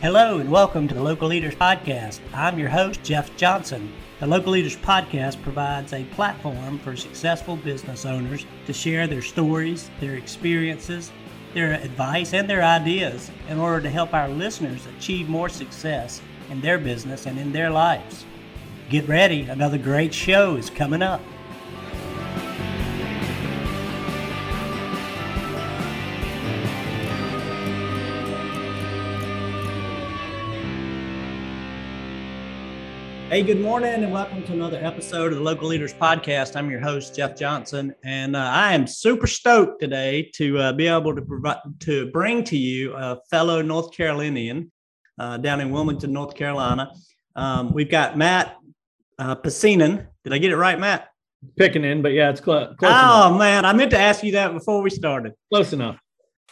Hello and welcome to the Local Leaders Podcast. I'm your host, Jeff Johnson. The Local Leaders Podcast provides a platform for successful business owners to share their stories, their experiences, their advice, and their ideas in order to help our listeners achieve more success in their business and in their lives. Get ready, another great show is coming up. Hey, good morning, and welcome to another episode of the Local Leaders Podcast. I'm your host, Jeff Johnson, and uh, I am super stoked today to uh, be able to provide to bring to you a fellow North Carolinian uh, down in Wilmington, North Carolina. Um, we've got Matt uh, Did I get it right, Matt? Piccinin, but yeah, it's close. close oh enough. man, I meant to ask you that before we started. Close enough.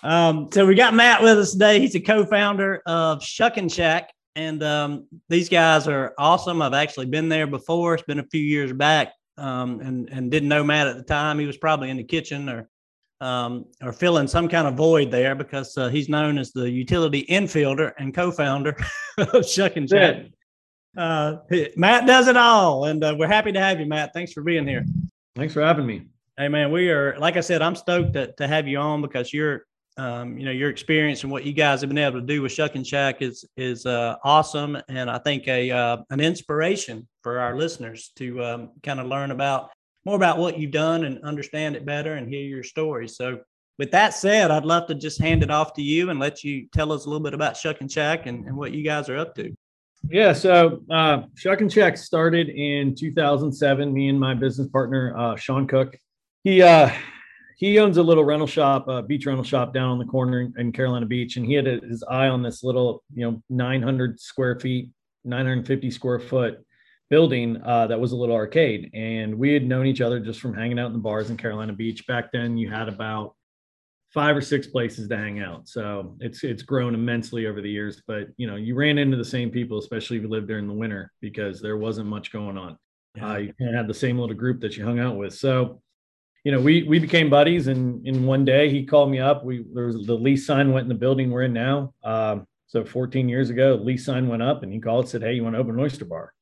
Um, so we got Matt with us today. He's a co-founder of Shuckin' Shack and um, these guys are awesome. I've actually been there before. It's been a few years back, um, and and didn't know Matt at the time. He was probably in the kitchen or um, or filling some kind of void there because uh, he's known as the utility infielder and co-founder of Shuckin' Shack. Uh, Matt does it all, and uh, we're happy to have you, Matt. Thanks for being here. Thanks for having me. Hey, man, we are like I said, I'm stoked to, to have you on because you're um, you know your experience and what you guys have been able to do with Shuckin' Shack is is uh, awesome, and I think a uh, an inspiration for our listeners to um, kind of learn about more about what you've done and understand it better and hear your story. So, with that said, I'd love to just hand it off to you and let you tell us a little bit about Shuckin' Shack and, and what you guys are up to. Yeah, so uh, Shuckin' Shack started in 2007. Me and my business partner uh, Sean Cook. He uh, he owns a little rental shop, a beach rental shop down on the corner in Carolina Beach, and he had his eye on this little, you know, 900 square feet, 950 square foot building uh, that was a little arcade. And we had known each other just from hanging out in the bars in Carolina Beach. Back then, you had about five or six places to hang out. So it's it's grown immensely over the years. But you know, you ran into the same people, especially if you lived during the winter, because there wasn't much going on. Yeah. Uh, you had the same little group that you hung out with. So you know, we we became buddies, and in one day he called me up. We there was the lease sign went in the building we're in now. Um, so 14 years ago, lease sign went up, and he called said, "Hey, you want to open an oyster bar?"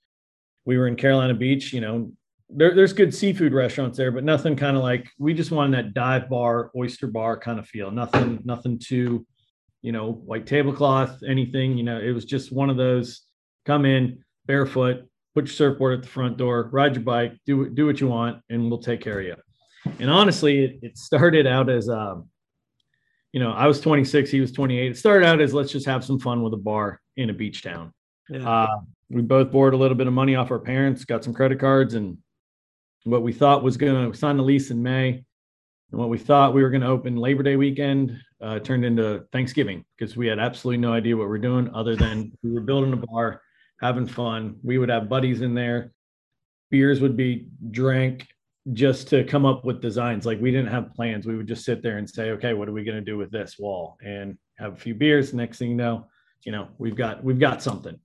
We were in Carolina Beach. You know, there, there's good seafood restaurants there, but nothing kind of like we just wanted that dive bar, oyster bar kind of feel. Nothing, nothing too, you know, white tablecloth, anything. You know, it was just one of those come in barefoot, put your surfboard at the front door, ride your bike, do do what you want, and we'll take care of you. And honestly, it, it started out as, um, you know, I was 26, he was 28. It started out as let's just have some fun with a bar in a beach town. Yeah. Uh, we both borrowed a little bit of money off our parents, got some credit cards, and what we thought was going to sign the lease in May. And what we thought we were going to open Labor Day weekend uh, turned into Thanksgiving because we had absolutely no idea what we are doing other than we were building a bar, having fun. We would have buddies in there. Beers would be drank just to come up with designs. Like we didn't have plans. We would just sit there and say, okay, what are we going to do with this wall? And have a few beers. Next thing you know, you know, we've got we've got something.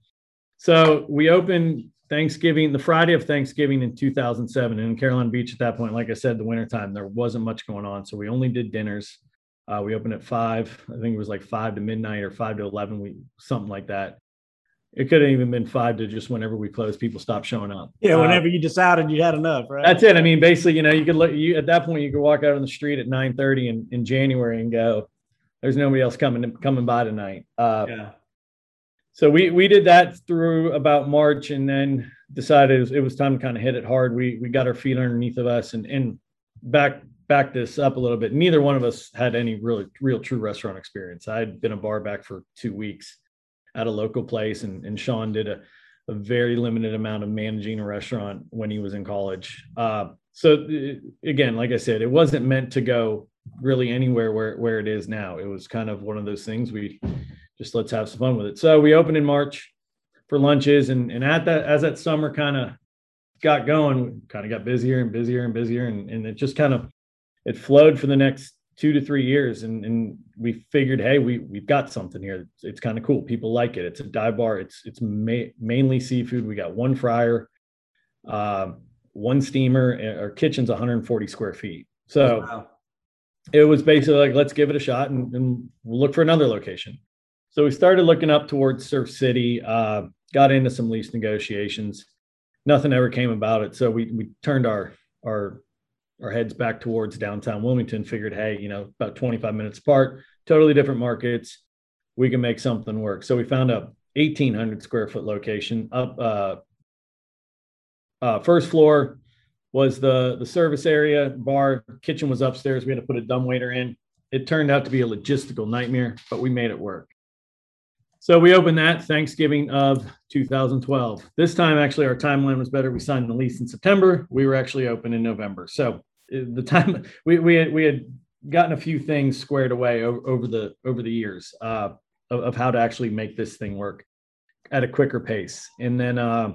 So we opened Thanksgiving, the Friday of Thanksgiving in 2007 in Carolina Beach. At that point, like I said, the wintertime, there wasn't much going on. So we only did dinners. Uh, we opened at five. I think it was like five to midnight or five to 11, we, something like that it could have even been five to just whenever we closed, people stopped showing up. Yeah, uh, whenever uh, you decided you had enough, right? That's it. I mean, basically, you know, you could look you at that point, you could walk out on the street at 9 30 in, in January and go, there's nobody else coming coming by tonight. Uh, yeah. So we we did that through about March and then decided it was, it was time to kind of hit it hard. We we got our feet underneath of us and and back back this up a little bit. Neither one of us had any really real true restaurant experience. I'd been a bar back for two weeks at a local place, and, and Sean did a, a very limited amount of managing a restaurant when he was in college. Uh, so again, like I said, it wasn't meant to go really anywhere where where it is now. It was kind of one of those things we just let's have some fun with it. So we opened in March for lunches, and and at that as that summer kind of got going, kind of got busier and busier and busier, and and it just kind of it flowed for the next two to three years and, and we figured hey we we've got something here it's, it's kind of cool people like it it's a dive bar it's it's ma- mainly seafood we got one fryer uh, one steamer our kitchen's 140 square feet so wow. it was basically like, let's give it a shot and, and we'll look for another location. So we started looking up towards Surf City, uh, got into some lease negotiations. Nothing ever came about it. So we, we turned our, our, our heads back towards downtown Wilmington, figured, hey, you know, about 25 minutes apart, totally different markets. We can make something work. So we found a 1800 square foot location up, uh, uh, first floor was the the service area bar kitchen was upstairs we had to put a dumb waiter in it turned out to be a logistical nightmare but we made it work so we opened that Thanksgiving of 2012. This time, actually, our timeline was better. We signed the lease in September. We were actually open in November. So the time we we had, we had gotten a few things squared away over, over the over the years uh, of, of, how to actually make this thing work at a quicker pace. And then uh,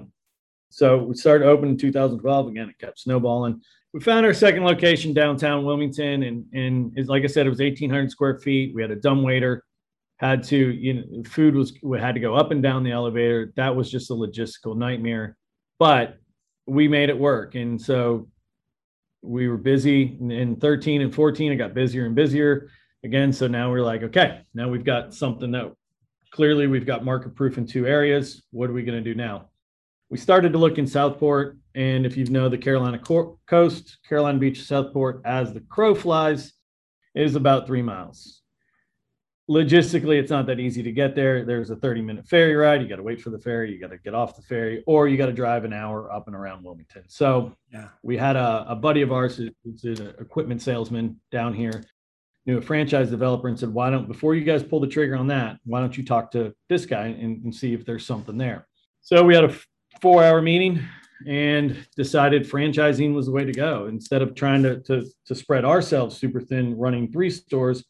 so we started open in 2012. Again, it kept snowballing. We found our second location downtown Wilmington, and and like I said, it was 1,800 square feet. We had a dumb waiter had to you know food was we had to go up and down the elevator that was just a logistical nightmare but we made it work and so we were busy in 13 and 14 it got busier and busier again. So now we're like okay now we've got something that clearly we've got market proof in two areas. What are we going to do now? We started to look in southport and if you know the carolina coast carolina beach southport as the crow flies is about three miles logistically it's not that easy to get there. There's a 30 minute ferry ride. You got to wait for the ferry. You got to get off the ferry or you got to drive an hour up and around wilmington. So yeah. we had a, a buddy of ours who's an equipment salesman down here knew a franchise developer and said why don't before you guys pull the trigger on that why don't you talk to this guy and, and see if there's something there? So we had a four hour meeting and decided franchising was the way to go. Instead of trying to, to, to spread ourselves super thin running three stores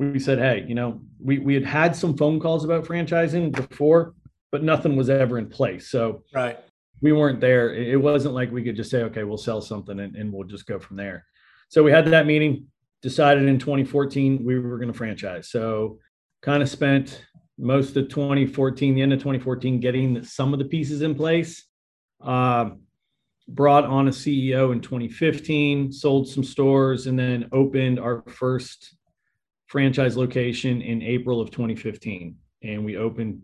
we said, hey, you know, we we had had some phone calls about franchising before, but nothing was ever in place. So right, we weren't there. It wasn't like we could just say, okay, we'll sell something and, and we'll just go from there. So we had that meeting, decided in 2014 we were going to franchise. So kind of spent most of 2014, the end of 2014, getting some of the pieces in place. Uh, brought on a CEO in 2015, sold some stores, and then opened our first franchise location in April of 2015, and we opened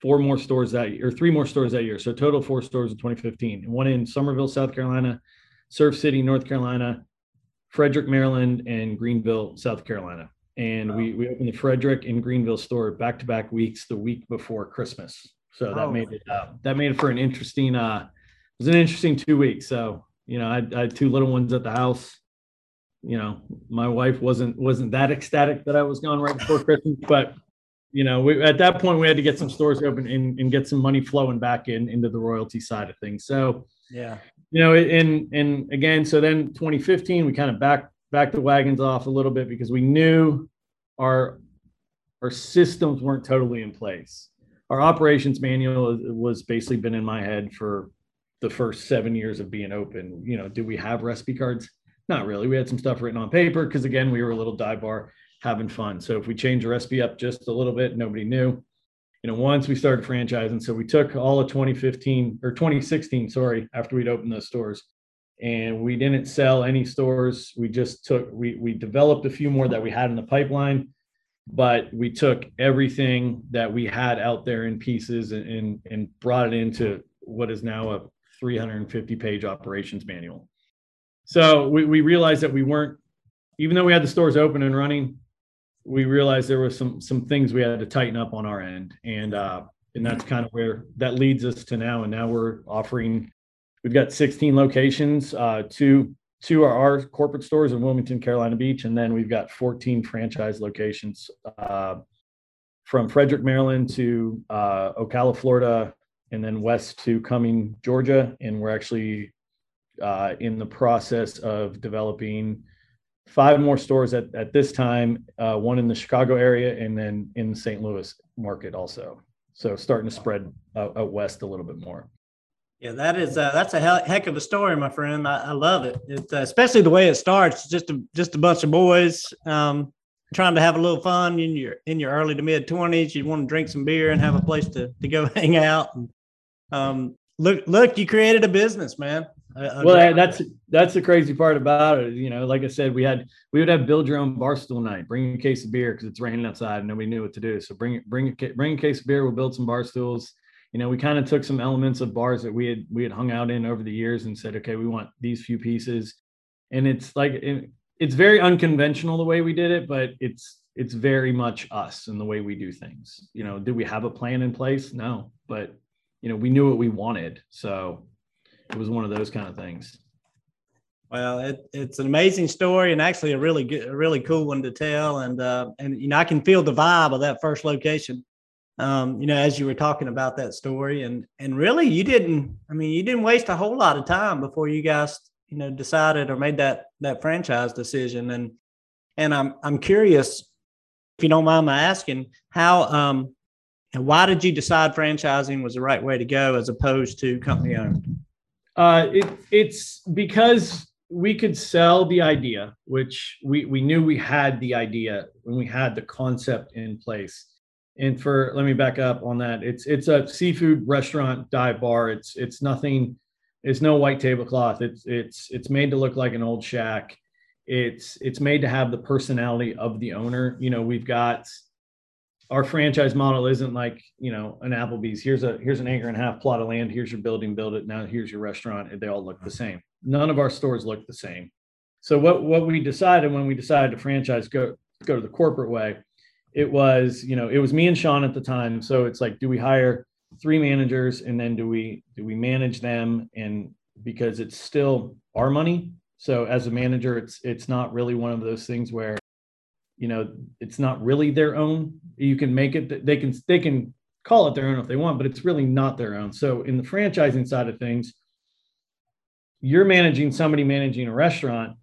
four more stores that year, or three more stores that year. So total four stores in 2015, one in Summerville, South Carolina, Surf City, North Carolina, Frederick, Maryland, and Greenville, South Carolina. And wow. we we opened the Frederick and Greenville store back to back weeks the week before Christmas. So that oh. made it uh, that made it for an interesting uh it was an interesting two weeks. So you know I, I had two little ones at the house you know, my wife wasn't wasn't that ecstatic that I was gone right before Christmas, but you know, we, at that point we had to get some stores open and, and get some money flowing back in into the royalty side of things. So yeah, you know, and and again, so then 2015 we kind of back back the wagons off a little bit because we knew our our systems weren't totally in place. Our operations manual was basically been in my head for the first seven years of being open. You know, do we have recipe cards? Not really. We had some stuff written on paper because again, we were a little dive bar having fun. So if we change the recipe up just a little bit, nobody knew. You know, once we started franchising, so we took all of 2015 or 2016, sorry, after we'd opened those stores, and we didn't sell any stores. We just took we we developed a few more that we had in the pipeline, but we took everything that we had out there in pieces and and, and brought it into what is now a 350 page operations manual. So we, we realized that we weren't, even though we had the stores open and running, we realized there were some some things we had to tighten up on our end, and uh, and that's kind of where that leads us to now. And now we're offering, we've got 16 locations, uh, two two are our corporate stores in Wilmington, Carolina Beach, and then we've got 14 franchise locations uh, from Frederick, Maryland to uh, Ocala, Florida, and then west to Cumming, Georgia. And we're actually uh, in the process of developing five more stores at, at this time, uh, one in the Chicago area and then in the St. Louis market also. So starting to spread out, out west a little bit more. Yeah, that is uh, that's a heck of a story, my friend. I, I love it. It's uh, especially the way it starts. Just a just a bunch of boys um, trying to have a little fun in your in your early to mid twenties. You want to drink some beer and have a place to to go hang out. And, um, look, look, you created a business, man. Well, that's that's the crazy part about it. You know, like I said, we had we would have build your own barstool night. Bring a case of beer because it's raining outside and nobody knew what to do. So bring bring a bring a case of beer. We'll build some bar stools. You know, we kind of took some elements of bars that we had we had hung out in over the years and said, okay, we want these few pieces. And it's like it, it's very unconventional the way we did it, but it's it's very much us and the way we do things. You know, did we have a plan in place? No, but you know, we knew what we wanted. So it was one of those kind of things. Well, it, it's an amazing story and actually a really good, a really cool one to tell. And uh, and you know, I can feel the vibe of that first location. Um, you know, as you were talking about that story, and and really, you didn't. I mean, you didn't waste a whole lot of time before you guys, you know, decided or made that that franchise decision. And and I'm I'm curious, if you don't mind my asking, how um, and why did you decide franchising was the right way to go as opposed to company owned? Uh, it, it's because we could sell the idea, which we, we knew we had the idea when we had the concept in place. And for let me back up on that. It's it's a seafood restaurant dive bar. It's it's nothing. It's no white tablecloth. It's it's it's made to look like an old shack. It's it's made to have the personality of the owner. You know, we've got our franchise model isn't like you know an Applebee's. Here's a here's an acre and a half plot of land. Here's your building, build it. Now here's your restaurant. They all look the mm-hmm. same. None of our stores look the same. So what what we decided when we decided to franchise go go to the corporate way, it was you know it was me and Sean at the time. So it's like, do we hire three managers and then do we do we manage them and because it's still our money. So as a manager, it's it's not really one of those things where you know it's not really their own. You can make it they can they can call it their own if they want but it's really not their own. So in the franchising side of things you're managing somebody managing a restaurant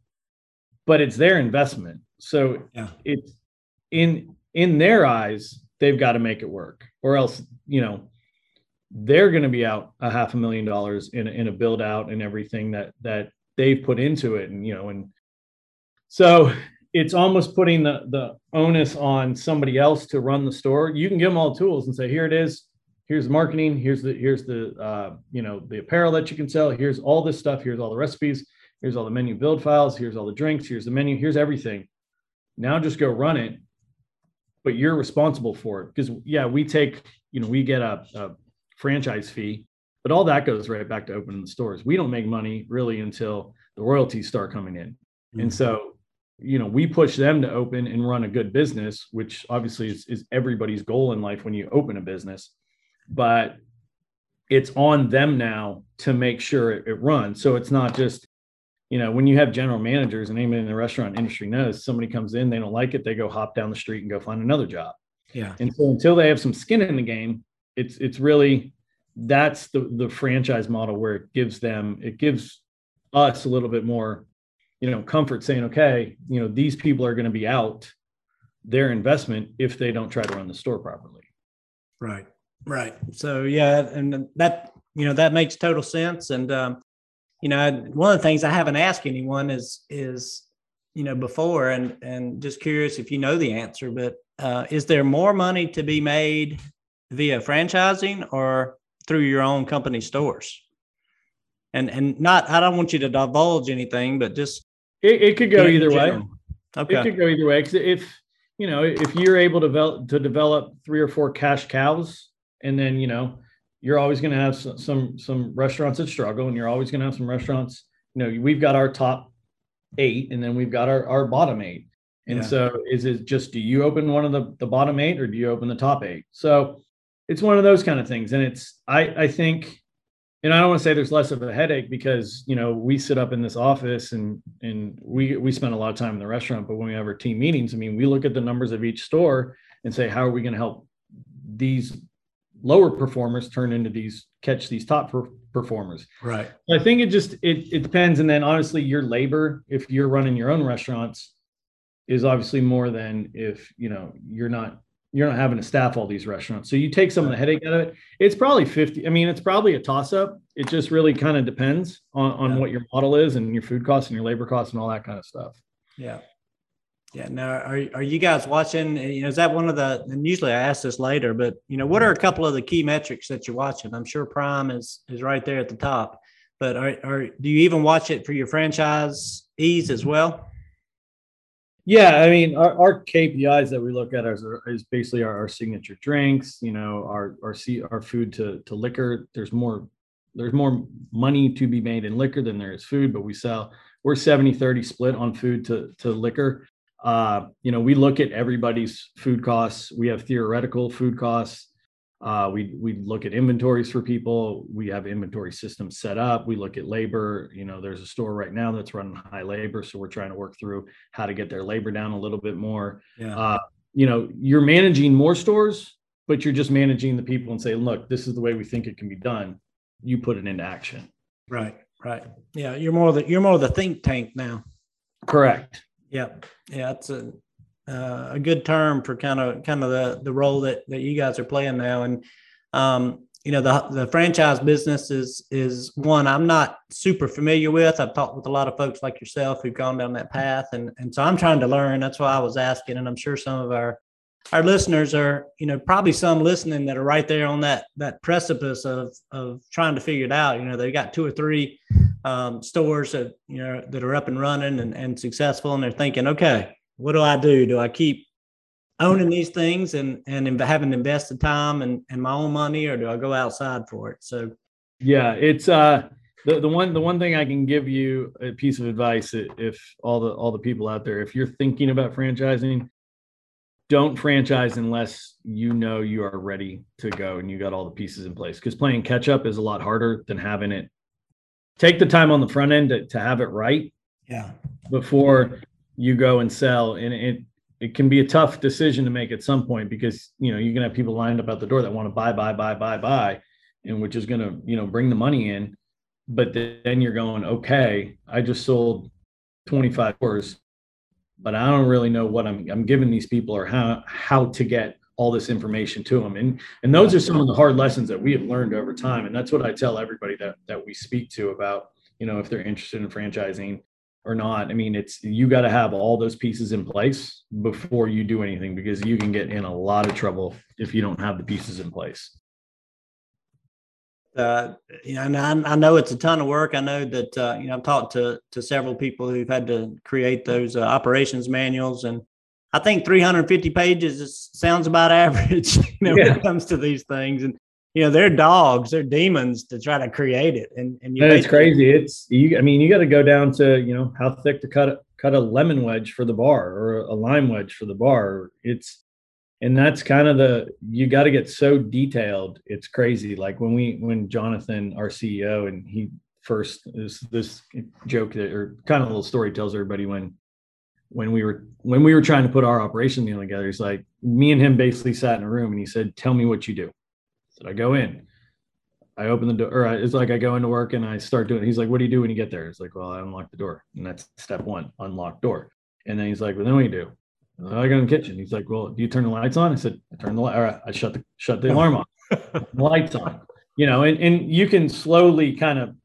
but it's their investment. So yeah. it's in in their eyes they've got to make it work or else you know they're going to be out a half a million dollars in a, in a build out and everything that that they've put into it and you know and so it's almost putting the the onus on somebody else to run the store. You can give them all the tools and say, here it is. Here's the marketing. Here's the here's the uh, you know the apparel that you can sell. Here's all this stuff. Here's all the recipes. Here's all the menu build files. Here's all the drinks. Here's the menu. Here's everything. Now just go run it, but you're responsible for it because yeah, we take you know we get a, a franchise fee, but all that goes right back to opening the stores. We don't make money really until the royalties start coming in, mm-hmm. and so you know we push them to open and run a good business which obviously is, is everybody's goal in life when you open a business. But it's on them now to make sure it, it runs. So it's not just you know when you have general managers and anybody in the restaurant industry knows somebody comes in they don't like it they go hop down the street and go find another job. Yeah. And so until they have some skin in the game it's it's really that's the the franchise model where it gives them it gives us a little bit more you know comfort saying okay you know these people are going to be out their investment if they don't try to run the store properly. Right right. So yeah and that you know that makes total sense. And um you know one of the things i haven't asked anyone is is you know before and and just curious if you know the answer but uh, is there more money to be made via franchising or through your own company stores? And and not i don't want you to divulge anything but just it, it could go either way. Okay. It could go either way. Because if you know, if you're able to develop to develop three or four cash cows, and then you know, you're always going to have some, some some restaurants that struggle, and you're always going to have some restaurants. You know, we've got our top eight, and then we've got our our bottom eight. And yeah. so, is it just do you open one of the the bottom eight, or do you open the top eight? So, it's one of those kind of things, and it's I I think and I don't want to say there's less of a headache because you know we sit up in this office and and we we spend a lot of time in the restaurant, but when we have our team meetings, I mean, we look at the numbers of each store and say, how are we going to help these lower performers turn into these catch these top per- performers? Right. I think it just it it depends, and then honestly, your labor if you're running your own restaurants is obviously more than if you know you're not you're not having to staff all these restaurants. So you take some of the headache out of it. It's probably 50. I mean, it's probably a toss up. It just really kind of depends on, on yeah. what your model is and your food costs and your labor costs and all that kind of stuff. Yeah. Yeah. Now, are, are you guys watching? Eh, you know, is that one of the, and usually I ask this later, but, you know, what are a mm-hmm. couple of the key metrics that you're watching? I'm sure Prime is, is right there at the top. but are, are do you even watch it for your franchisees as mm-hmm. well? Yeah, I mean, our, our KPIs that we look at is, is basically our, our signature drinks. You know, our our our food to to liquor. There's more there's more money to be made in liquor than there is food, but we sell we're 70 30 split on food to to liquor. Uh, you know, we look at everybody's food costs. We have theoretical food costs uh, we we look at inventories for people. We have inventory systems set up. We look at labor. You know, there's a store right now that's running high labor, so we're trying to work through how to get their labor down a little bit more. Yeah. Uh, you know, you're managing more stores, but you're just managing the people and saying, look, this is the way we think it can be done. You put it into action. Right. Right. Yeah. You're more the you're more the think tank now. Correct. Yeah. Yeah. It's a uh, a good term for kind of kind of the the role that that you guys are playing now. And um, you know, the the franchise business is is one I'm not super familiar with. I've talked with a lot of folks like yourself who've gone down that path, and and so I'm trying to learn. That's why I was asking, and I'm sure some of our our listeners are, you know, probably some listening that are right there on that that precipice of of trying to figure it out. You know, they've got two or three um, stores that you know that are up and running and, and successful, and they're thinking, okay, what do I do? Do I keep owning these things and and having invested time and, and my own money, or do I go outside for it? So, yeah, it's uh the, the one the one thing I can give you a piece of advice if all the all the people out there, if you're thinking about franchising, don't franchise unless you know you are ready to go and you got all the pieces in place. Because playing catch up is a lot harder than having it. Take the time on the front end to, to have it right. Yeah. Before you go and sell and it it can be a tough decision to make at some point because you know you're gonna have people lined up at the door that want to buy buy buy buy buy and which is gonna you know bring the money in. But then you're going okay i just sold 25 stores but i don't really know what i'm i'm giving these people or how how to get all this information to them and and those are some of the hard lessons that we have learned over time. And that's what i tell everybody that that we speak to about you know if they're interested in franchising or not. I mean, it's you got to have all those pieces in place before you do anything because you can get in a lot of trouble if you don't have the pieces in place. Uh, you know, and I, I, know it's a ton of work. I know that uh, you know I've talked to to several people who've had to create those uh, operations manuals, and I think 350 pages is, sounds about average. You know, yeah. when it comes to these things, and you know they're dogs they're demons to try to create it. And and you it's crazy. It's you i mean you got to go down to you know how thick to cut a, cut a lemon wedge for the bar or a lime wedge for the bar. It's and that's kind of the you got to get so detailed it's crazy. Like when we when jonathan our ceo and he first is this joke that or kind of little story tells everybody when when we were when we were trying to put our operation deal together he's like me and him basically sat in a room and he said tell me what you do I go in. I open the door, or it's like I go into work and I start doing. He's like, "What do you do when you get there?" It's like, "Well, I unlock the door," and that's step one: unlock door. And then he's like, "Well, then what do you do?" I go in the kitchen. He's like, "Well, do you turn the lights on?" I said, "I turn the light. All right, I shut the shut the alarm off. lights on." You know, and and you can slowly kind of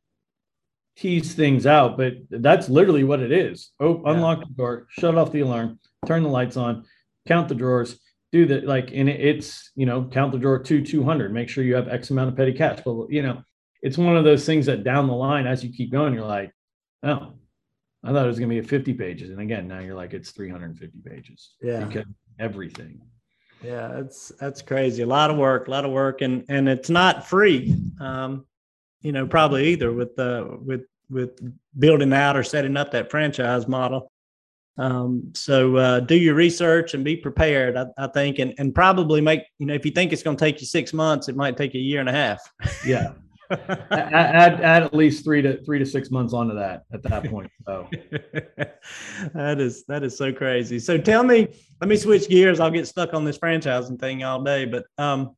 tease things out, but that's literally what it is. Oh, unlock the door, shut off the alarm, turn the lights on, count the drawers, do that like and it's you know count the drawer to 200 make sure you have x amount of petty cash but you know it's one of those things that down the line as you keep going you're like oh i thought it was going to be 50 pages and again now you're like it's 350 pages yeah. because everything. Yeah it's that's crazy. A lot of work a lot of work and and it's not free um you know probably either with the with with building out or setting up that franchise model um, so uh, do your research and be prepared, I, I, think, and, and probably make, you know, if you think it's going to take you six months, it might take you a year and a half. Yeah. add, add at least three to three to six months onto that at that point. So that is that is so crazy. So tell me, let me switch gears. I'll get stuck on this franchising thing all day, but um,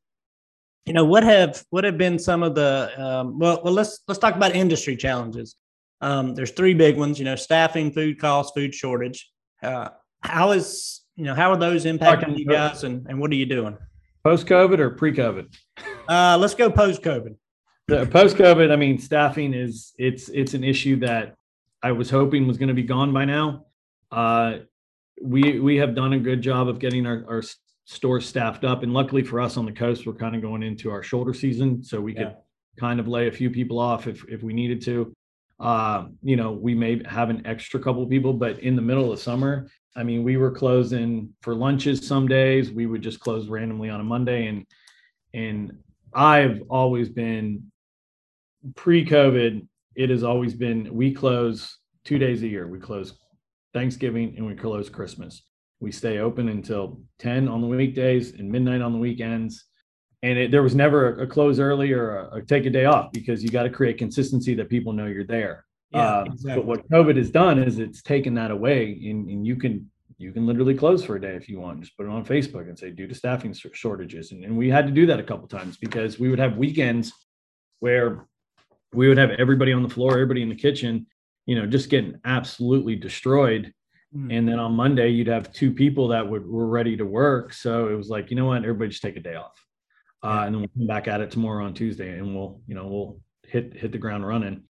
you know, what have what have been some of the um, well, well, let's let's talk about industry challenges. Um, there's three big ones, you know, staffing, food costs, food shortage. Uh, how is, you know, how are those impacting you guys and, and what are you doing? Post COVID or pre COVID? Uh, let's go post COVID. Post COVID, I mean, staffing is it's it's an issue that I was hoping was going to be gone by now. Uh, we we have done a good job of getting our, our store staffed up, and luckily for us on the coast, we're kind of going into our shoulder season, so we yeah. could kind of lay a few people off if if we needed to. Uh, you know, we may have an extra couple people, but in the middle of summer, I mean, we were closing for lunches some days. We would just close randomly on a Monday, and and I've always been pre-COVID. It has always been we close two days a year. We close Thanksgiving and we close Christmas. We stay open until 10 on the weekdays and midnight on the weekends. And it, there was never a, close early or a, a, take a day off because you got to create consistency that people know you're there. Yeah, uh, exactly. But what COVID has done is it's taken that away, and, and, you can you can literally close for a day if you want. Just put it on Facebook and say due to staffing shortages, and, and we had to do that a couple times because we would have weekends where we would have everybody on the floor, everybody in the kitchen, you know, just getting absolutely destroyed. Mm. And then on Monday, you'd have two people that would were ready to work. So it was like, you know what, everybody just take a day off. Uh, and then we'll come back at it tomorrow on Tuesday and we'll, you know, we'll hit hit the ground running.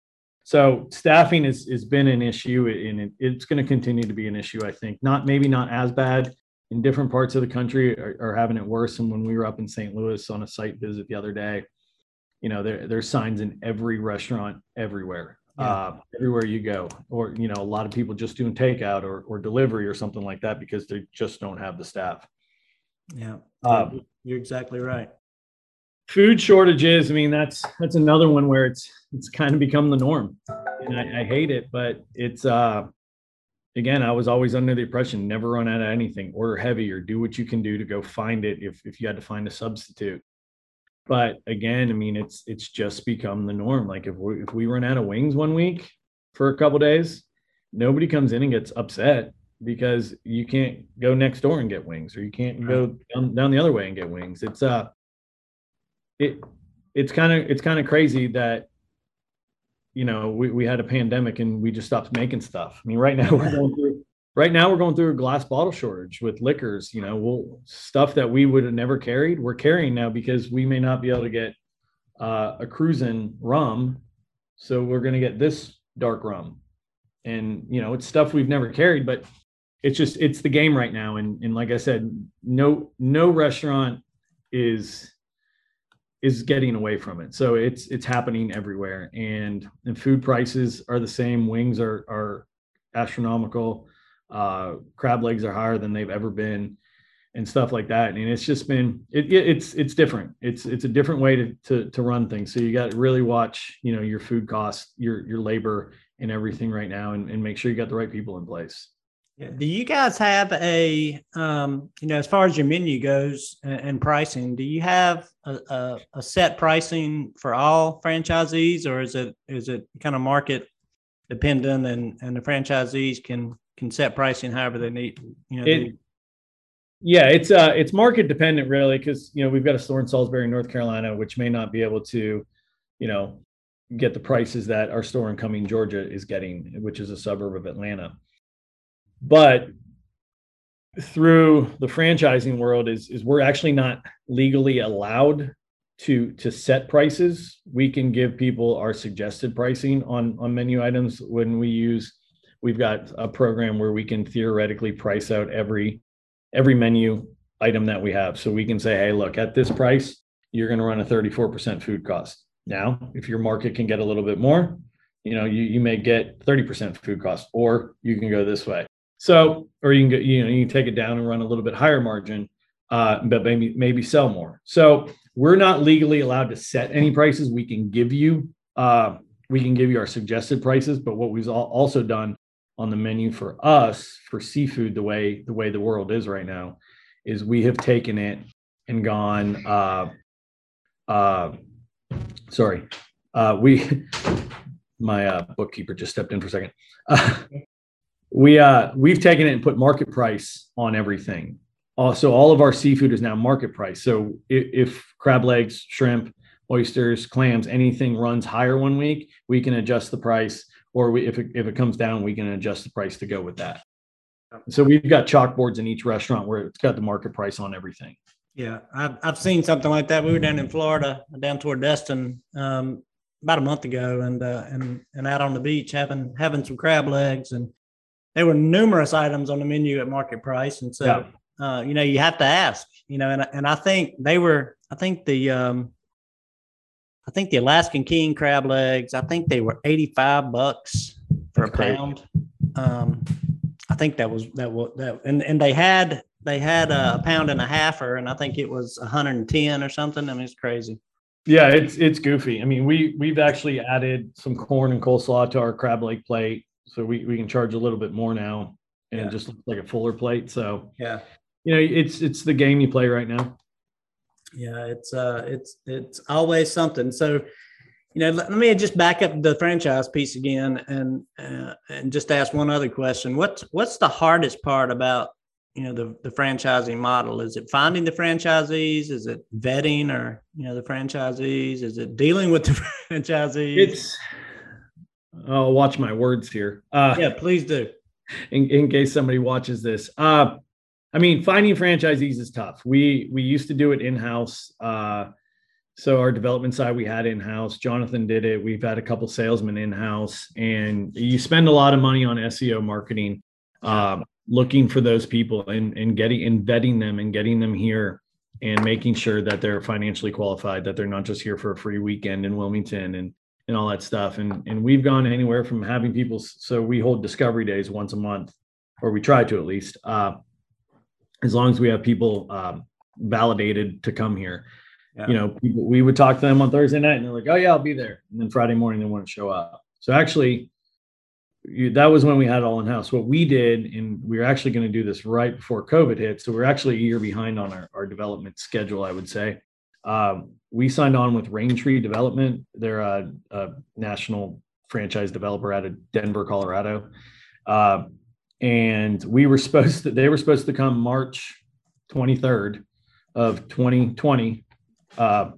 So staffing has has been an issue and it, it's going to continue to be an issue, I think. Not maybe not as bad in different parts of the country are, are having it worse. And when we were up in St. Louis on a site visit the other day, you know, there, there's signs in every restaurant everywhere yeah. uh, everywhere you go. Or, you know, a lot of people just doing takeout or, or delivery or something like that because they just don't have the staff. Yeah. Um, You're exactly right. Food shortages. I mean, that's that's another one where it's it's kind of become the norm, and I, I hate it. But it's uh, again, I was always under the impression never run out of anything. Order heavy or do what you can do to go find it if if you had to find a substitute but again, I mean, it's it's just become the norm. Like if we if we run out of wings one week for a couple days, nobody comes in and gets upset because you can't go next door and get wings, or you can't go down, down the other way and get wings. It's uh, it it's kind of it's kind of crazy that you know we, we had a pandemic and we just stopped making stuff. I mean, right now we're going through right now we're going through a glass bottle shortage with liquors you know we'll stuff that we would have never carried we're carrying now because we may not be able to get uh, a Cruzan rum. So we're going to get this dark rum. And you know it's stuff we've never carried but it's just it's the game right now. And and like i said no no restaurant is is getting away from it. So it's it's happening everywhere. And and food prices are the same. Wings are are astronomical. Uh, crab legs are higher than they've ever been and stuff like that. And it's just been it, it, it's it's different. It's it's a different way to, to to run things. So you got to really watch you know your food costs your your labor and everything right now and, and make sure you got the right people in place yeah. do you guys have a um you know as far as your menu goes and, and pricing do you have a, a, a set pricing for all franchisees or is it is it kind of market dependent and and the franchisees can can set pricing however they need. You know, it, yeah, it's uh it's market dependent really because you know we've got a store in Salisbury, North Carolina, which may not be able to, you know, get the prices that our store in Cumming, Georgia is getting, which is a suburb of Atlanta. But through the franchising world is is we're actually not legally allowed to to set prices we can give people our suggested pricing on on menu items when we use we've got a program where we can theoretically price out every every menu item that we have. So we can say, hey, look, at this price, you're going to run a 34% food cost. Now, if your market can get a little bit more, you know, you, you may get 30% food cost, or you can go this way. So, or you can go, you know, you can take it down and run a little bit higher margin, uh, but maybe maybe sell more. So we're not legally allowed to set any prices. We can give you uh, we can give you our suggested prices, but what we've also done on the menu for us for seafood the way the way the world is right now is we have taken it and gone uh uh sorry uh we my uh bookkeeper just stepped in for a second uh, we uh we've taken it and put market price on everything also all of our seafood is now market price so if, if crab legs shrimp oysters clams anything runs higher one week we can adjust the price or we, if it, if it comes down, we can adjust the price to go with that. So we've got chalkboards in each restaurant where it's got the market price on everything. Yeah, I've, I've seen something like that. We were down in Florida, down toward Destin, um, about a month ago, and uh, and and out on the beach having having some crab legs, and there were numerous items on the menu at market price, and so yeah. uh, you know you have to ask, you know, and and I think they were, I think the um, I think the Alaskan king crab legs, I think they were 85 bucks for That's a great. pound. Um, I think that was that was that, and and they had they had a pound and a halfer, and I think it was 110 or something. I mean, it's crazy. Yeah, it's it's goofy. I mean, we we've actually added some corn and coleslaw to our crab leg plate, so we, we can charge a little bit more now, and Yeah. it just looks like a fuller plate. So Yeah, you know, it's it's the game you play right now. yeah, it's uh, it's it's always something. So, you know, let, let me just back up the franchise piece again, and uh, and just ask one other question. What's what's the hardest part about you know the the franchising model? Is it finding the franchisees? Is it vetting or you know the franchisees? Is it dealing with the franchisees? It's I'll watch my words here. Uh, yeah, please do. in, in case somebody watches this. Uh, I mean, finding franchisees is tough. We we used to do it in house. Uh, so our development side we had in house. Jonathan did it. We've had a couple salesmen in house, and you spend a lot of money on SEO marketing, uh, looking for those people and and getting and vetting them and getting them here and making sure that they're financially qualified, that they're not just here for a free weekend in Wilmington and and all that stuff. And and we've gone anywhere from having people. So we hold discovery days once a month, or we try to at least. Uh, as long as we have people um, validated to come here, Yeah. you know, people, we would talk to them on Thursday night, and they're like, "Oh yeah, I'll be there." And then Friday morning they wouldn't show up. So actually, you, that was when we had it all in house. What we did, and we were actually going to do this right before COVID hit. So we're actually a year behind on our, our development schedule, I would say. Um, we signed on with Raintree Development. They're a, a national franchise developer out of Denver, Colorado. Uh, and we were supposed to, they were supposed to come March 23rd of 2020 uh,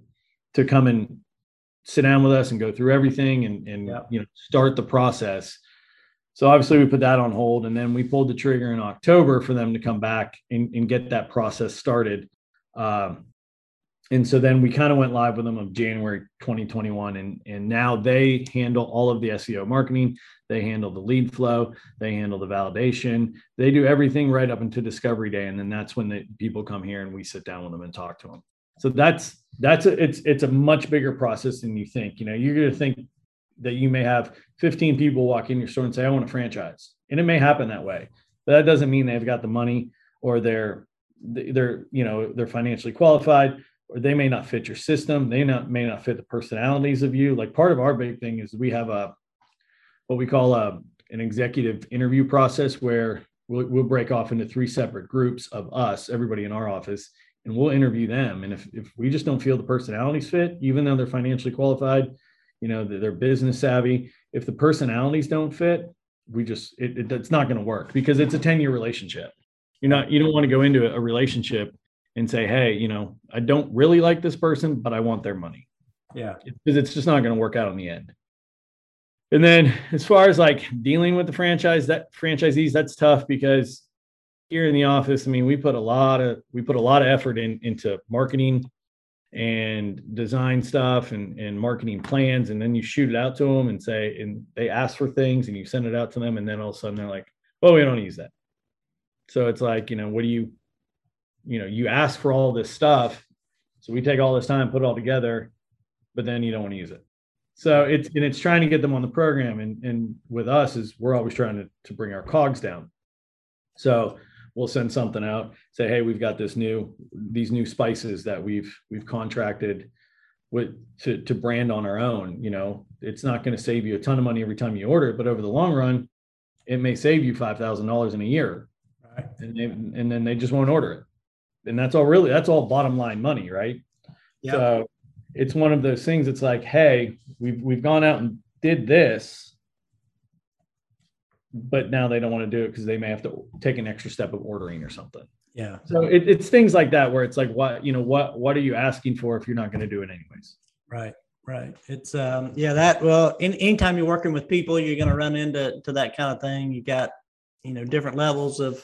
to come and sit down with us and go through everything and, and Yeah. you know start the process. So obviously we put that on hold and then we pulled the trigger in October for them to come back and, and get that process started. Um, and so then we kind of went live with them of January 2021 and and now they handle all of the SEO marketing, they handle the lead flow, they handle the validation, they do everything right up until discovery day and then that's when the people come here and we sit down with them and talk to them. So that's that's a, it's it's a much bigger process than you think. You know, you're going to think that you may have 15 people walk in your store and say I want a franchise. And it may happen that way. But that doesn't mean they've got the money or they're they're you know they're financially qualified or they may not fit your system they not may not fit the personalities of you. Like part of our big thing is we have a what we call a an executive interview process where we'll, we'll break off into three separate groups of us everybody in our office and we'll interview them. And if, if we just don't feel the personalities fit even though they're financially qualified you know they're, business savvy if the personalities don't fit we just it, it, it's not going to work because it's a 10 year relationship. You're not you don't want to go into a relationship and say hey you know i don't really like this person but i want their money. Yeah. because it's just not going to work out in the end. And then as far as like dealing with the franchise that franchisees that's tough because here in the office i mean we put a lot of we put a lot of effort in into marketing and design stuff and, and marketing plans and then you shoot it out to them and say and they ask for things and you send it out to them and then all of a sudden they're like oh we don't use that. So it's like you know what do you you know you ask for all this stuff so we take all this time put it all together but then you don't want to use it. So it's and it's trying to get them on the program and and with us is we're always trying to, to bring our cogs down. So we'll send something out say hey we've got this new these new spices that we've we've contracted with to, to brand on our own you know? It's not going to save you a ton of money every time you order it but over the long run it may save you $5000 in a year. Right. and they and then they just won't order it and that's all really that's all bottom line money right Yeah. so it's one of those things it's like hey we've we've gone out and did this but now they don't want to do it because they may have to take an extra step of ordering or something Yeah. so it, it's things like that where it's like what you know what what are you asking for if you're not going to do it anyways Right. Right. It's um yeah that well in, anytime you're working with people you're going to run into to that kind of thing. You got you know different levels of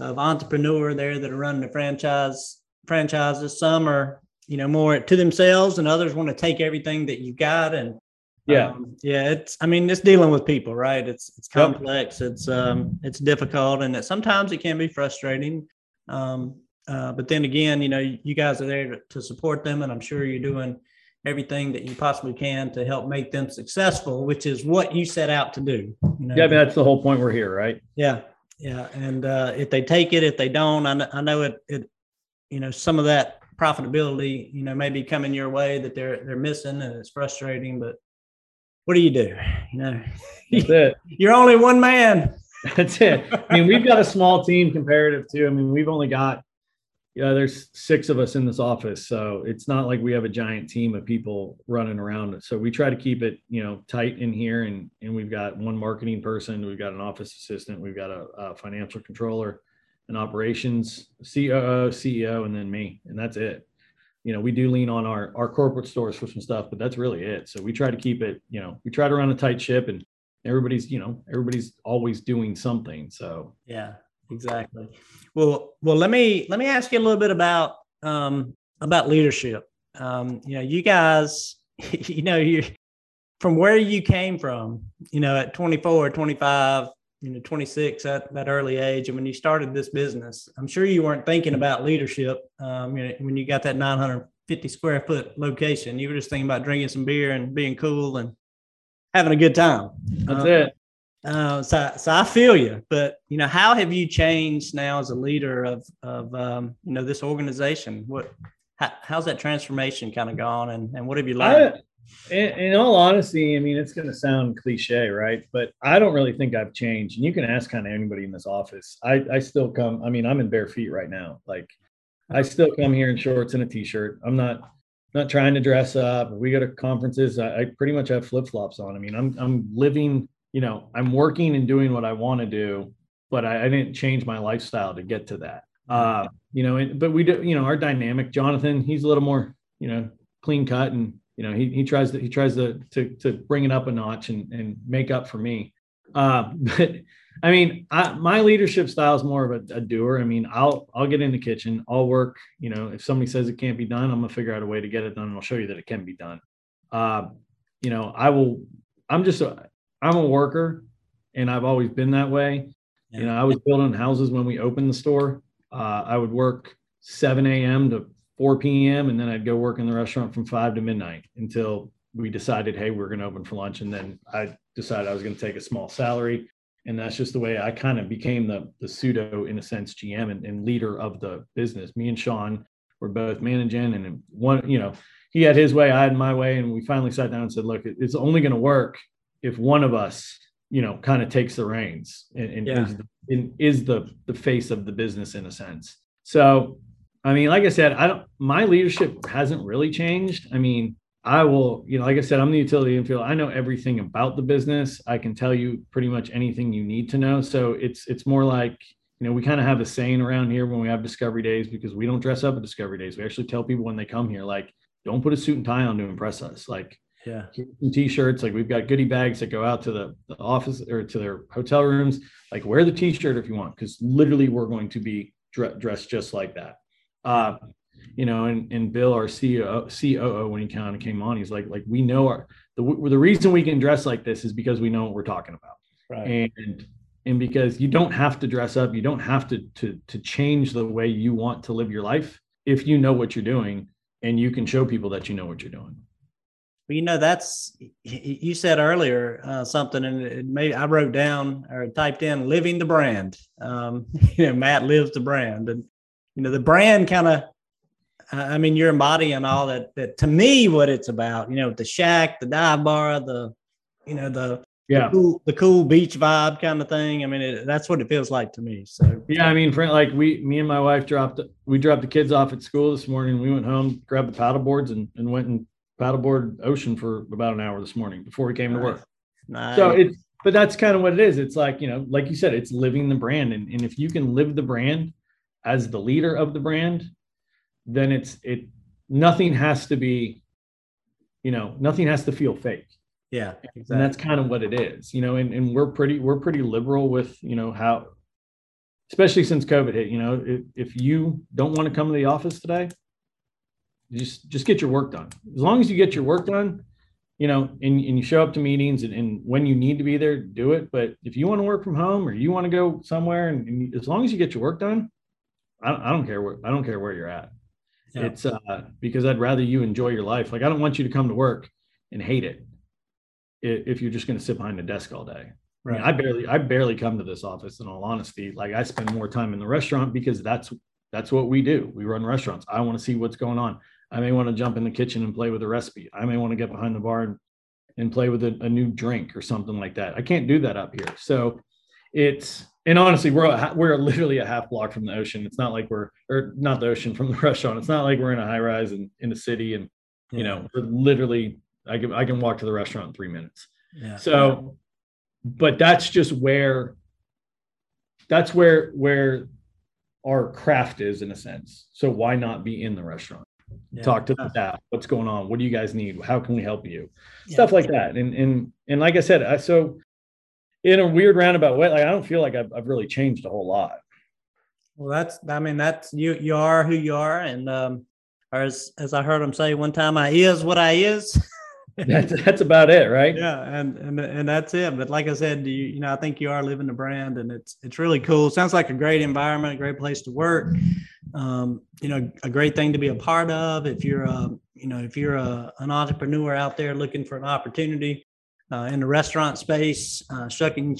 of entrepreneur there that are running the franchise franchises. Some are you know more to themselves, and others want to take everything that you got and yeah um, yeah it's i mean it's dealing with people right it's it's Yep. complex it's um it's difficult and that sometimes it can be frustrating um uh, but then again you know you guys are there to, to support them and i'm sure you're doing everything that you possibly can to help make them successful, which is what you set out to do. You know? Yeah, I mean, that's the whole point we're here, right? Yeah, yeah. And uh, if they take it, if they don't, I know, I know it, it, you know, some of that profitability, you know, maybe coming your way that they're they're missing, and it's frustrating. But what do you do? You know. You're only one man. That's it. I mean, we've got a small team comparative to. I mean, we've only got yeah, there's six of us in this office, so it's not like we have a giant team of people running around. So we try to keep it, you know, tight in here, and and we've got one marketing person, we've got an office assistant, we've got a, a financial controller, an operations COO, CEO, and then me, and that's it. You know, we do lean on our our corporate stores for some stuff, but that's really it. So we try to keep it, you know, we try to run a tight ship, and everybody's, you know, everybody's always doing something. So yeah, exactly. Well, well, let me let me ask you a little bit about um, about leadership. Um, you know, you guys, you know, you from where you came from, you know, at 24, 25, you know, 26 at that early age, and when you started this business, I'm sure you weren't thinking about leadership. Um, you know, when you got that 950 square foot location, you were just thinking about drinking some beer and being cool and having a good time. That's uh, it. Uh, so, so I feel you, but you know, how have you changed now as a leader of of um, you know this organization? What how, how's that transformation kind of gone, and and what have you learned? I, in, in, all honesty, I mean, it's going to sound cliche, right? But I don't really think I've changed. And you can ask kind of anybody in this office. I I still come. I mean, I'm in bare feet right now. Like, I still come here in shorts and a t-shirt. I'm not not trying to dress up. We go to conferences. I, I pretty much have flip flops on. I mean, I'm I'm living you know, I'm working and doing what I want to do, but I, I, didn't change my lifestyle to get to that. Uh, you know, but we do, you know, our dynamic, Jonathan, he's a little more, you know, clean cut and, you know, he, he tries to, he tries to, to, to bring it up a notch and, and make up for me. Uh, but I mean, I, my leadership style is more of a, a, doer. I mean, I'll, I'll get in the kitchen, I'll work, you know, if somebody says it can't be done, I'm gonna figure out a way to get it done. And I'll show you that it can be done. Uh, you know, I will, I'm just, a, I'm a worker and I've always been that way. Yeah. You know, I was building houses when we opened the store. Uh, I would work 7 a.m. to 4 p.m. and then I'd go work in the restaurant from 5 to midnight until we decided, hey, we're going to open for lunch. And then I decided I was going to take a small salary. And that's just the way I kind of became the, the pseudo, in a sense, GM and, and leader of the business. Me and Sean were both managing, and one, you know, he had his way, I had my way. And we finally sat down and said, look, it's only going to work if one of us you know kind of takes the reins and, and yeah. is, the, and is the the face of the business in a sense. So i mean like i said i don't my leadership hasn't really changed. I mean i will you know like i said i'm the utility infield i know everything about the business. I can tell you pretty much anything you need to know. So it's it's more like you know we kind of have a saying around here when we have discovery days because we don't dress up at discovery days. We actually tell people when they come here like don't put a suit and tie on to impress us. Like yeah. T-shirts. Like we've got goodie bags that go out to the, the office or to their hotel rooms. Like wear the T-shirt if you want, because literally we're going to be dressed just like that. Uh, you know, and, and Bill, our CEO, COO, when he kind of came on, he's like, like we know our the the reason we can dress like this is because we know what we're talking about, right. and and because you don't have to dress up, you don't have to to to change the way you want to live your life if you know what you're doing and you can show people that you know what you're doing. Well, you know, that's you said earlier uh, something, and it may I wrote down or typed in "living the brand." Um, you know, Matt lives the brand, and you know, the brand kind of. I mean, you're embodying all that. That to me, what it's about. You know, the shack, the dive bar, the, you know, the yeah, the cool, the cool beach vibe kind of thing. I mean, it, that's what it feels like to me. So yeah, I mean, for, like we, me and my wife dropped, we dropped the kids off at school this morning. We went home, grabbed the paddle boards, and and went and paddleboard ocean for about an hour this morning before we came nice. to work. Nice. So it's but that's kind of what it is. It's like, you know, like you said, it's living the brand. And, and if you can live the brand as the leader of the brand, then it's it nothing has to be, you know, nothing has to feel fake. Yeah. Exactly. And that's kind of what it is, you know, and, and we're pretty, we're pretty liberal with, you know, how, especially since COVID hit, you know, if, if you don't want to come to the office today, just just get your work done. As long as you get your work done, you know, and, and you show up to meetings and, and when you need to be there, do it. But if you want to work from home or you want to go somewhere, and, and as long as you get your work done, I don't, I don't care where I don't care where you're at. Yeah. It's uh, because I'd rather you enjoy your life. Like I don't want you to come to work and hate it if you're just going to sit behind a desk all day. Right. I, mean, I barely I barely come to this office in all honesty. Like I spend more time in the restaurant because that's that's what we do. We run restaurants. I want to see what's going on. I may want to jump in the kitchen and play with a recipe. I may want to get behind the bar and, and play with a, a new drink or something like that. I can't do that up here. So it's and honestly, we're a, we're literally a half block from the ocean. It's not like we're or not the ocean from the restaurant. It's not like we're in a high rise and in the city and you know we're literally I can I can walk to the restaurant in three minutes. Yeah. So, but that's just where that's where where our craft is in a sense. So why not be in the restaurant? Yeah. Talk to the staff. What's going on? What do you guys need? How can we help you? Yeah. Stuff like that. And and and like I said, I so in a weird roundabout way, like I don't feel like I've, I've really changed a whole lot. Well, that's I mean that's you you are who you are, and um, or as as I heard him say one time, I is what I is. that's that's about it, right? Yeah, and and and that's it. But like I said, you you know I think you are living the brand, and it's it's really cool. Sounds like a great environment, a great place to work. Um, you know, a great thing to be a part of. If you're a you know if you're a, an entrepreneur out there looking for an opportunity uh, in the restaurant space, uh, Shucking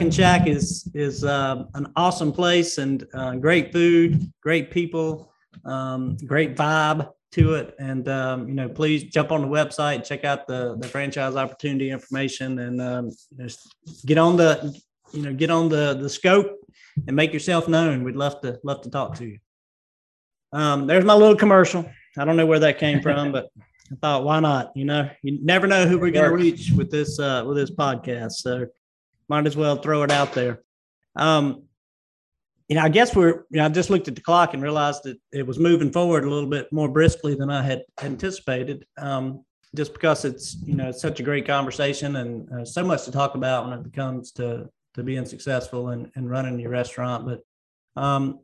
and Shack is is uh, an awesome place and uh, great food, great people, um, great vibe to it. And um, you know, please jump on the website, check out the the franchise opportunity information, and um, just get on the you know get on the the scope and make yourself known. We'd love to love to talk to you. Um, there's my little commercial. I don't know where that came from, but I thought, why not? You know, you never know who we're going to reach with this uh, with this podcast, so might as well throw it out there. Um, you know, I guess we're, you know, I just looked at the clock and realized that it was moving forward a little bit more briskly than I had anticipated. Um, just because it's, you know, it's such a great conversation and uh, so much to talk about when it comes to, to being successful and, and running your restaurant. But, um,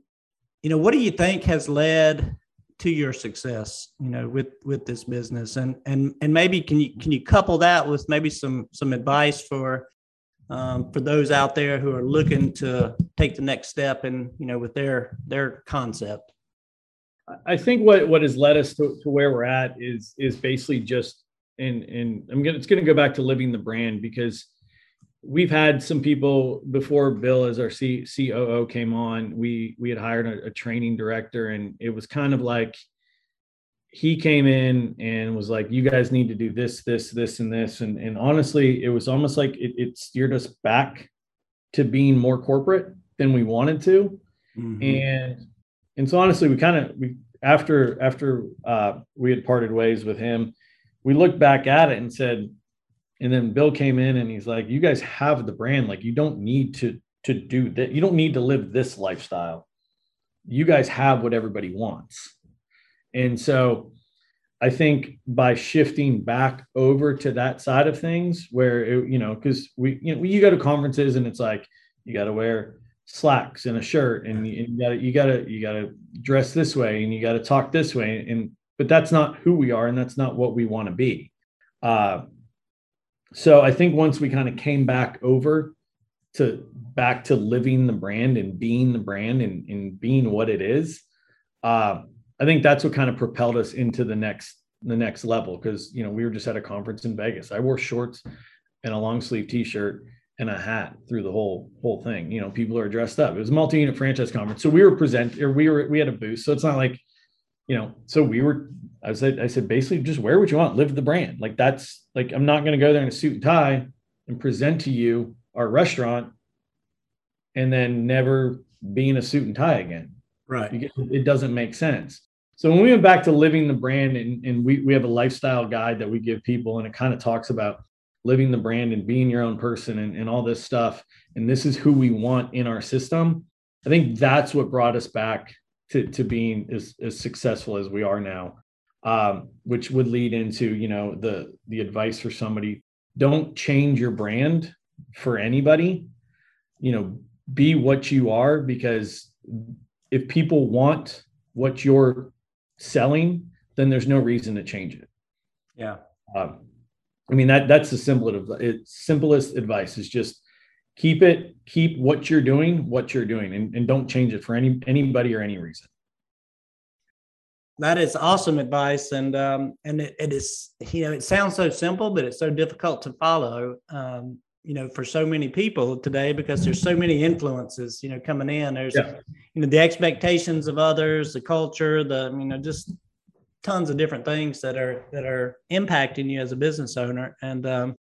you know, what do you think has led to your success, you know, with, with this business? And, and, and maybe can you, can you couple that with maybe some, some advice for, um, for those out there who are looking to take the next step and you know with their their concept? I think what what has led us to, to where we're at is is basically just and and i'm gonna it's gonna go back to living the brand because we've had some people before bill as our C, coo came on we we had hired a, a training director and it was kind of like he came in and was like, "You guys need to do this, this, this, and this." And and honestly, it was almost like it, it steered us back to being more corporate than we wanted to. Mm-hmm. And and so honestly, we kind of we after after uh, we had parted ways with him, we looked back at it and said, and then Bill came in and he's like, "You guys have the brand. Like, you don't need to to do that. You don't need to live this lifestyle. You guys have what everybody wants." And so I think by shifting back over to that side of things, where it, you know, because we, you know, you go to conferences and it's like you got to wear slacks and a shirt, and you got to you got to you got to dress this way, and you got to talk this way, and but that's not who we are, and that's not what we want to be. Uh, so I think once we kind of came back over to back to living the brand and being the brand and, and being what it is, uh, I think that's what kind of propelled us into the next the next level because you know we were just at a conference in Vegas. I wore shorts and a long sleeve t-shirt and a hat through the whole whole thing. You know, people are dressed up. It was a multi-unit franchise conference, so we were present or we were we had a booth. So it's not like you know. So we were. I said I said basically just wear what you want, live the brand. Like that's like I'm not going to go there in a suit and tie and present to you our restaurant and then never be in a suit and tie again. Right. It doesn't make sense. So when we went back to living the brand and, and we, we have a lifestyle guide that we give people and it kind of talks about living the brand and being your own person and, and all this stuff. And this is who we want in our system. I think that's what brought us back to, to being as, as successful as we are now. Um, which would lead into, you know, the the advice for somebody, don't change your brand for anybody. You know, be what you are because if people want what you're selling, then there's no reason to change it. Yeah. Um, I mean that that's the simplest it's simplest advice is just keep it keep what you're doing what you're doing and, and don't change it for any anybody or any reason. That is awesome advice, and um, and it, it is you know it sounds so simple, but it's so difficult to follow. Um, you know, for so many people today because there's so many influences. You know, coming in. There's yeah. you know the expectations of others, the culture, the you know just tons of different things that are that are impacting you as a business owner, and um,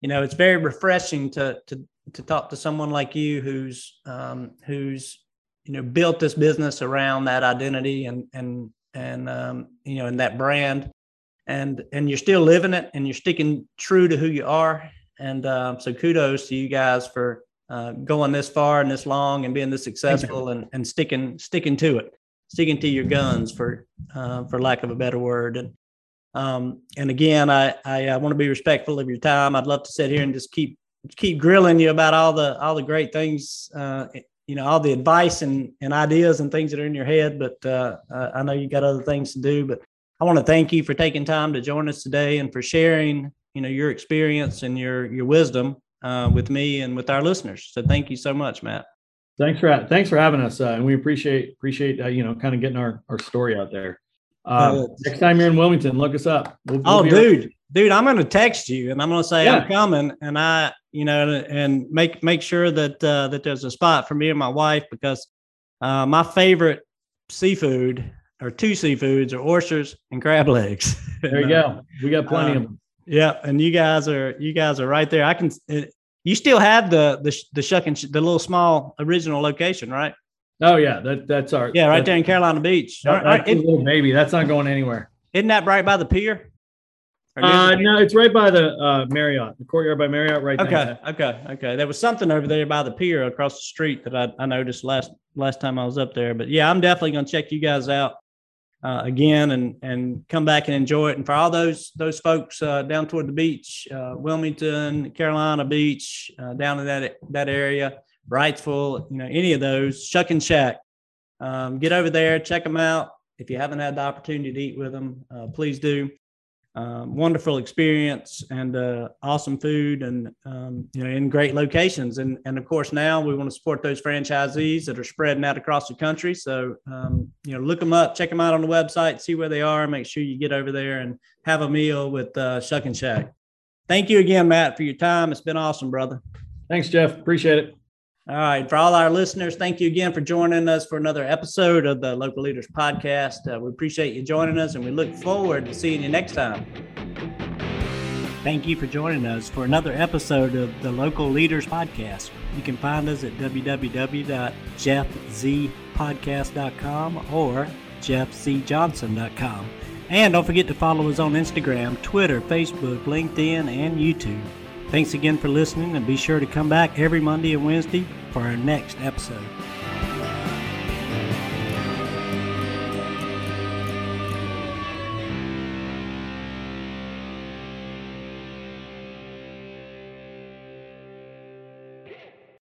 you know it's very refreshing to to to talk to someone like you who's um, who's you know built this business around that identity and and and um, you know, in that brand, and and you're still living it, and you're sticking true to who you are. And uh, so, kudos to you guys for uh, going this far and this long, and being this successful, and and sticking sticking to it, sticking to your guns, for uh, for lack of a better word. And um, and again, I I, I want to be respectful of your time. I'd love to sit here and just keep keep grilling you about all the all the great things uh, you know all the advice and, and ideas and things that are in your head but uh, i know you got other things to do but i want to thank you for taking time to join us today and for sharing you know your experience and your your wisdom uh, with me and with our listeners. So thank you so much matt. Thanks for thanks for having us uh, and we appreciate appreciate uh, you know kind of getting our our story out there. Uh, next time you're in wilmington look us up. We'll, we'll oh dude dude, I'm going to text you and I'm going to say yeah. I'm coming, and I, you know, and make make sure that uh, that there's a spot for me and my wife because uh, my favorite seafood or two seafoods are oysters and crab legs. There you go. We got plenty um, of them. Yeah, and you guys are you guys are right there. I can. It, you still have the the the shuck and sh- the little small original location, right? Oh yeah, that that's our yeah, right there in Carolina Beach. That, right, little baby. That's not going anywhere. Isn't that right by the pier? Uh, no, it's right by the uh, Marriott, the courtyard by Marriott, right okay, there. Okay, okay, okay. There was something over there by the pier across the street that I, I noticed last last time I was up there. But yeah, I'm definitely going to check you guys out uh, again and and come back and enjoy it. And for all those those folks uh, down toward the beach, uh, Wilmington, Carolina Beach, uh, down in that that area, Wrightsville, you know, any of those, Shuckin' Shack, um, get over there, check them out. If you haven't had the opportunity to eat with them, uh, please do um, wonderful experience and uh, awesome food and um, you know in great locations. And and of course now we want to support those franchisees that are spreading out across the country. So um, you know look them up check them out on the website see where they are make sure you get over there and have a meal with uh, Shuckin' Shack thank you again matt for your time. It's been awesome brother. Thanks jeff. Appreciate it all right. For all our listeners, thank you again for joining us for another episode of the Local Leaders Podcast. Uh, we appreciate you joining us and we look forward to seeing you next time. Thank you for joining us for another episode of the Local Leaders Podcast. You can find us at www.jeffzpodcast.com or jeffcjohnson.com. And don't forget to follow us on Instagram, Twitter, Facebook, LinkedIn, and YouTube. Thanks again for listening, and be sure to come back every Monday and Wednesday for our next episode.